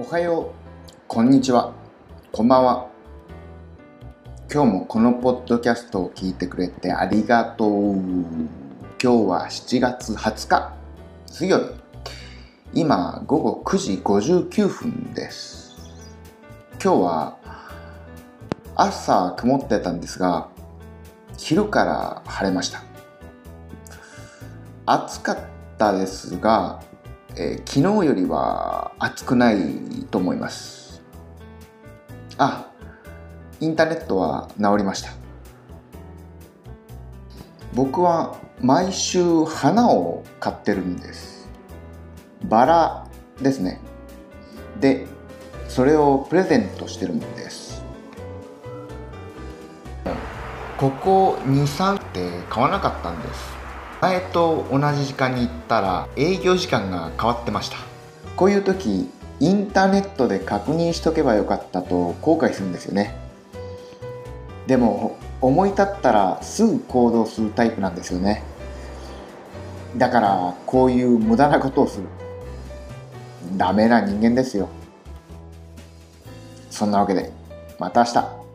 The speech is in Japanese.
おはよう、こんにちは、こんばんは。今日もこのポッドキャストを聞いてくれてありがとう。今日は7月20日、水曜日。今、午後9時59分です。今日は朝曇ってたんですが、昼から晴れました。暑かったですが、えー昨日よりは暑くないと思います。あインターネットは治りました。僕は毎週花を買ってるんです。バラですね。でそれをプレゼントしてるんです。ここ23って買わなかったんです。前と同じ時間に行ったら営業時間が変わってました。こういう時インターネットで確認しとけばよかったと後悔するんですよね。でも思い立ったらすぐ行動するタイプなんですよね。だからこういう無駄なことをする。ダメな人間ですよ。そんなわけでまた明日。